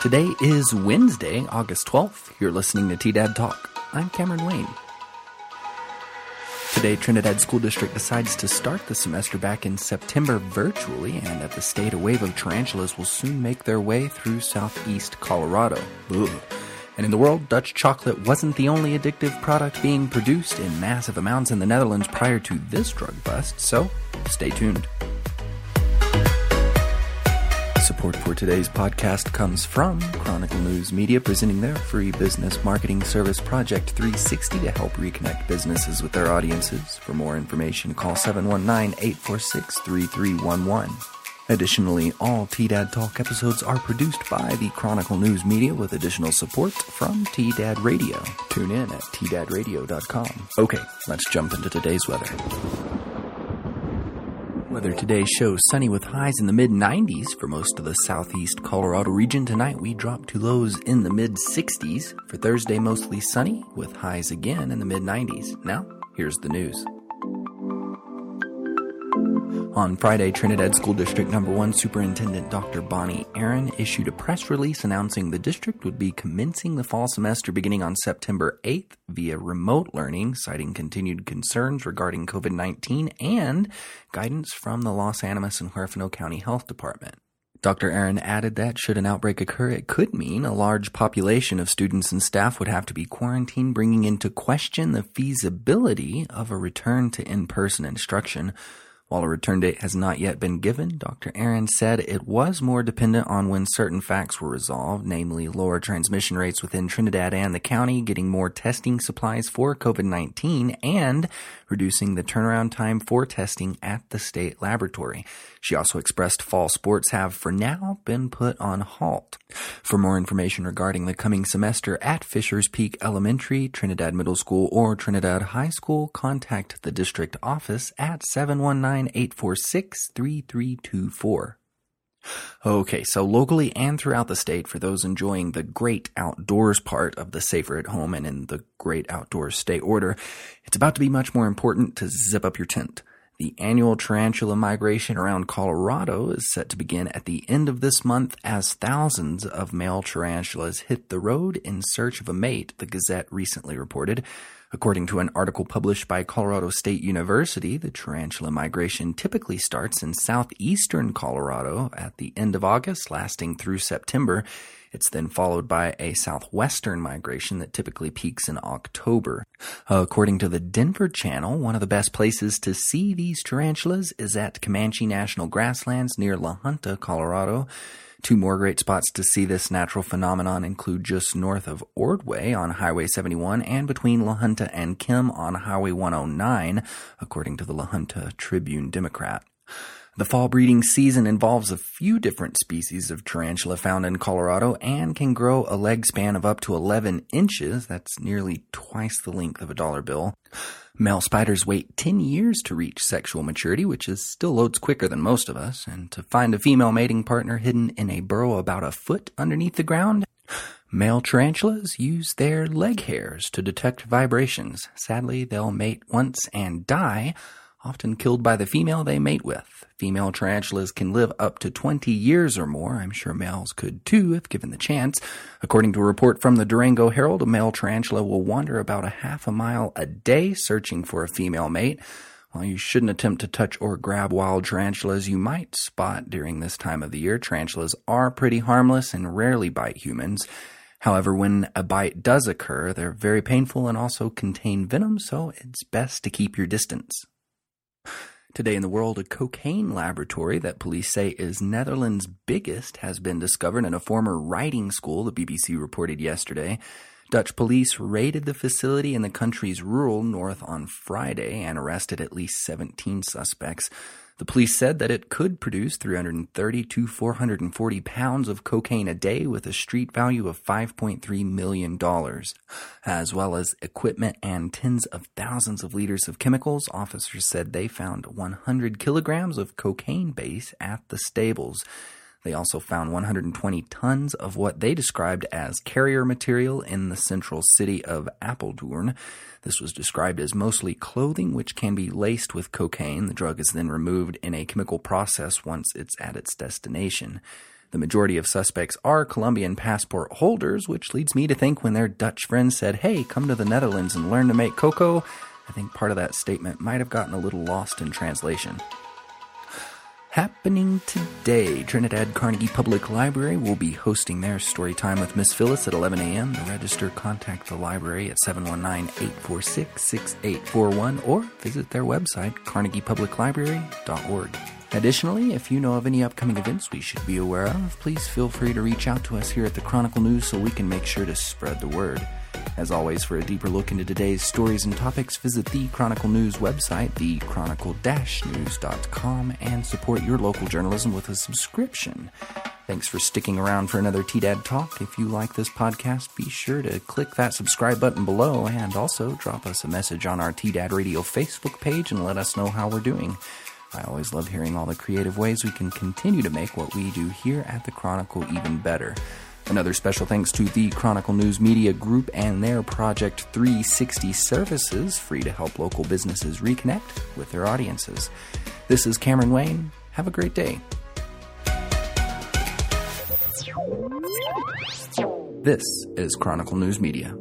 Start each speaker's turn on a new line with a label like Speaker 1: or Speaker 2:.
Speaker 1: Today is Wednesday, August 12th. You're listening to T Dad Talk. I'm Cameron Wayne. Today, Trinidad School District decides to start the semester back in September virtually, and at the state, a wave of tarantulas will soon make their way through southeast Colorado. Ugh. And in the world, Dutch chocolate wasn't the only addictive product being produced in massive amounts in the Netherlands prior to this drug bust, so stay tuned. Support for today's podcast comes from Chronicle News Media, presenting their free business marketing service Project 360 to help reconnect businesses with their audiences. For more information, call 719 846 3311. Additionally, all T-Dad Talk episodes are produced by the Chronicle News Media with additional support from T-Dad Radio. Tune in at tdadradio.com. Okay, let's jump into today's weather. Weather today shows sunny with highs in the mid 90s for most of the southeast Colorado region. Tonight we drop to lows in the mid 60s. For Thursday, mostly sunny with highs again in the mid 90s. Now, here's the news. On Friday, Trinidad School District Number 1 Superintendent Dr. Bonnie Aaron issued a press release announcing the district would be commencing the fall semester beginning on September 8th via remote learning, citing continued concerns regarding COVID 19 and guidance from the Las Animas and Huerfano County Health Department. Dr. Aaron added that should an outbreak occur, it could mean a large population of students and staff would have to be quarantined, bringing into question the feasibility of a return to in person instruction. While a return date has not yet been given, Dr. Aaron said it was more dependent on when certain facts were resolved, namely lower transmission rates within Trinidad and the county, getting more testing supplies for COVID 19, and reducing the turnaround time for testing at the state laboratory. She also expressed fall sports have for now been put on halt. For more information regarding the coming semester at Fishers Peak Elementary, Trinidad Middle School, or Trinidad High School, contact the district office at 719 846 3324. Okay, so locally and throughout the state, for those enjoying the great outdoors part of the safer at home and in the great outdoors stay order, it's about to be much more important to zip up your tent. The annual tarantula migration around Colorado is set to begin at the end of this month as thousands of male tarantulas hit the road in search of a mate, the Gazette recently reported. According to an article published by Colorado State University, the tarantula migration typically starts in southeastern Colorado at the end of August, lasting through September. It's then followed by a southwestern migration that typically peaks in October. Uh, according to the Denver Channel, one of the best places to see these tarantulas is at Comanche National Grasslands near La Junta, Colorado. Two more great spots to see this natural phenomenon include just north of Ordway on Highway 71 and between La Junta and Kim on Highway 109, according to the La Junta Tribune Democrat. The fall breeding season involves a few different species of tarantula found in Colorado and can grow a leg span of up to 11 inches. That's nearly twice the length of a dollar bill. Male spiders wait 10 years to reach sexual maturity, which is still loads quicker than most of us. And to find a female mating partner hidden in a burrow about a foot underneath the ground, Male tarantulas use their leg hairs to detect vibrations. Sadly, they'll mate once and die, often killed by the female they mate with. Female tarantulas can live up to 20 years or more. I'm sure males could too if given the chance. According to a report from the Durango Herald, a male tarantula will wander about a half a mile a day searching for a female mate. While you shouldn't attempt to touch or grab wild tarantulas you might spot during this time of the year, tarantulas are pretty harmless and rarely bite humans. However, when a bite does occur, they're very painful and also contain venom, so it's best to keep your distance. Today in the world, a cocaine laboratory that police say is Netherlands' biggest has been discovered in a former riding school, the BBC reported yesterday. Dutch police raided the facility in the country's rural north on Friday and arrested at least 17 suspects. The police said that it could produce 330 to 440 pounds of cocaine a day with a street value of $5.3 million, as well as equipment and tens of thousands of liters of chemicals. Officers said they found 100 kilograms of cocaine base at the stables. They also found 120 tons of what they described as carrier material in the central city of Apeldoorn. This was described as mostly clothing which can be laced with cocaine. The drug is then removed in a chemical process once it's at its destination. The majority of suspects are Colombian passport holders, which leads me to think when their Dutch friends said, hey, come to the Netherlands and learn to make cocoa, I think part of that statement might have gotten a little lost in translation. Happening today, Trinidad Carnegie Public Library will be hosting their story time with Miss Phyllis at 11 a.m. To register, contact the library at 719-846-6841 or visit their website, carnegiepubliclibrary.org. Additionally, if you know of any upcoming events we should be aware of, please feel free to reach out to us here at the Chronicle News so we can make sure to spread the word. As always, for a deeper look into today's stories and topics, visit the Chronicle News website, thechronicle-news.com, and support your local journalism with a subscription. Thanks for sticking around for another TDAD Talk. If you like this podcast, be sure to click that subscribe button below and also drop us a message on our TDAD Radio Facebook page and let us know how we're doing. I always love hearing all the creative ways we can continue to make what we do here at the Chronicle even better. Another special thanks to the Chronicle News Media Group and their Project 360 services, free to help local businesses reconnect with their audiences. This is Cameron Wayne. Have a great day. This is Chronicle News Media.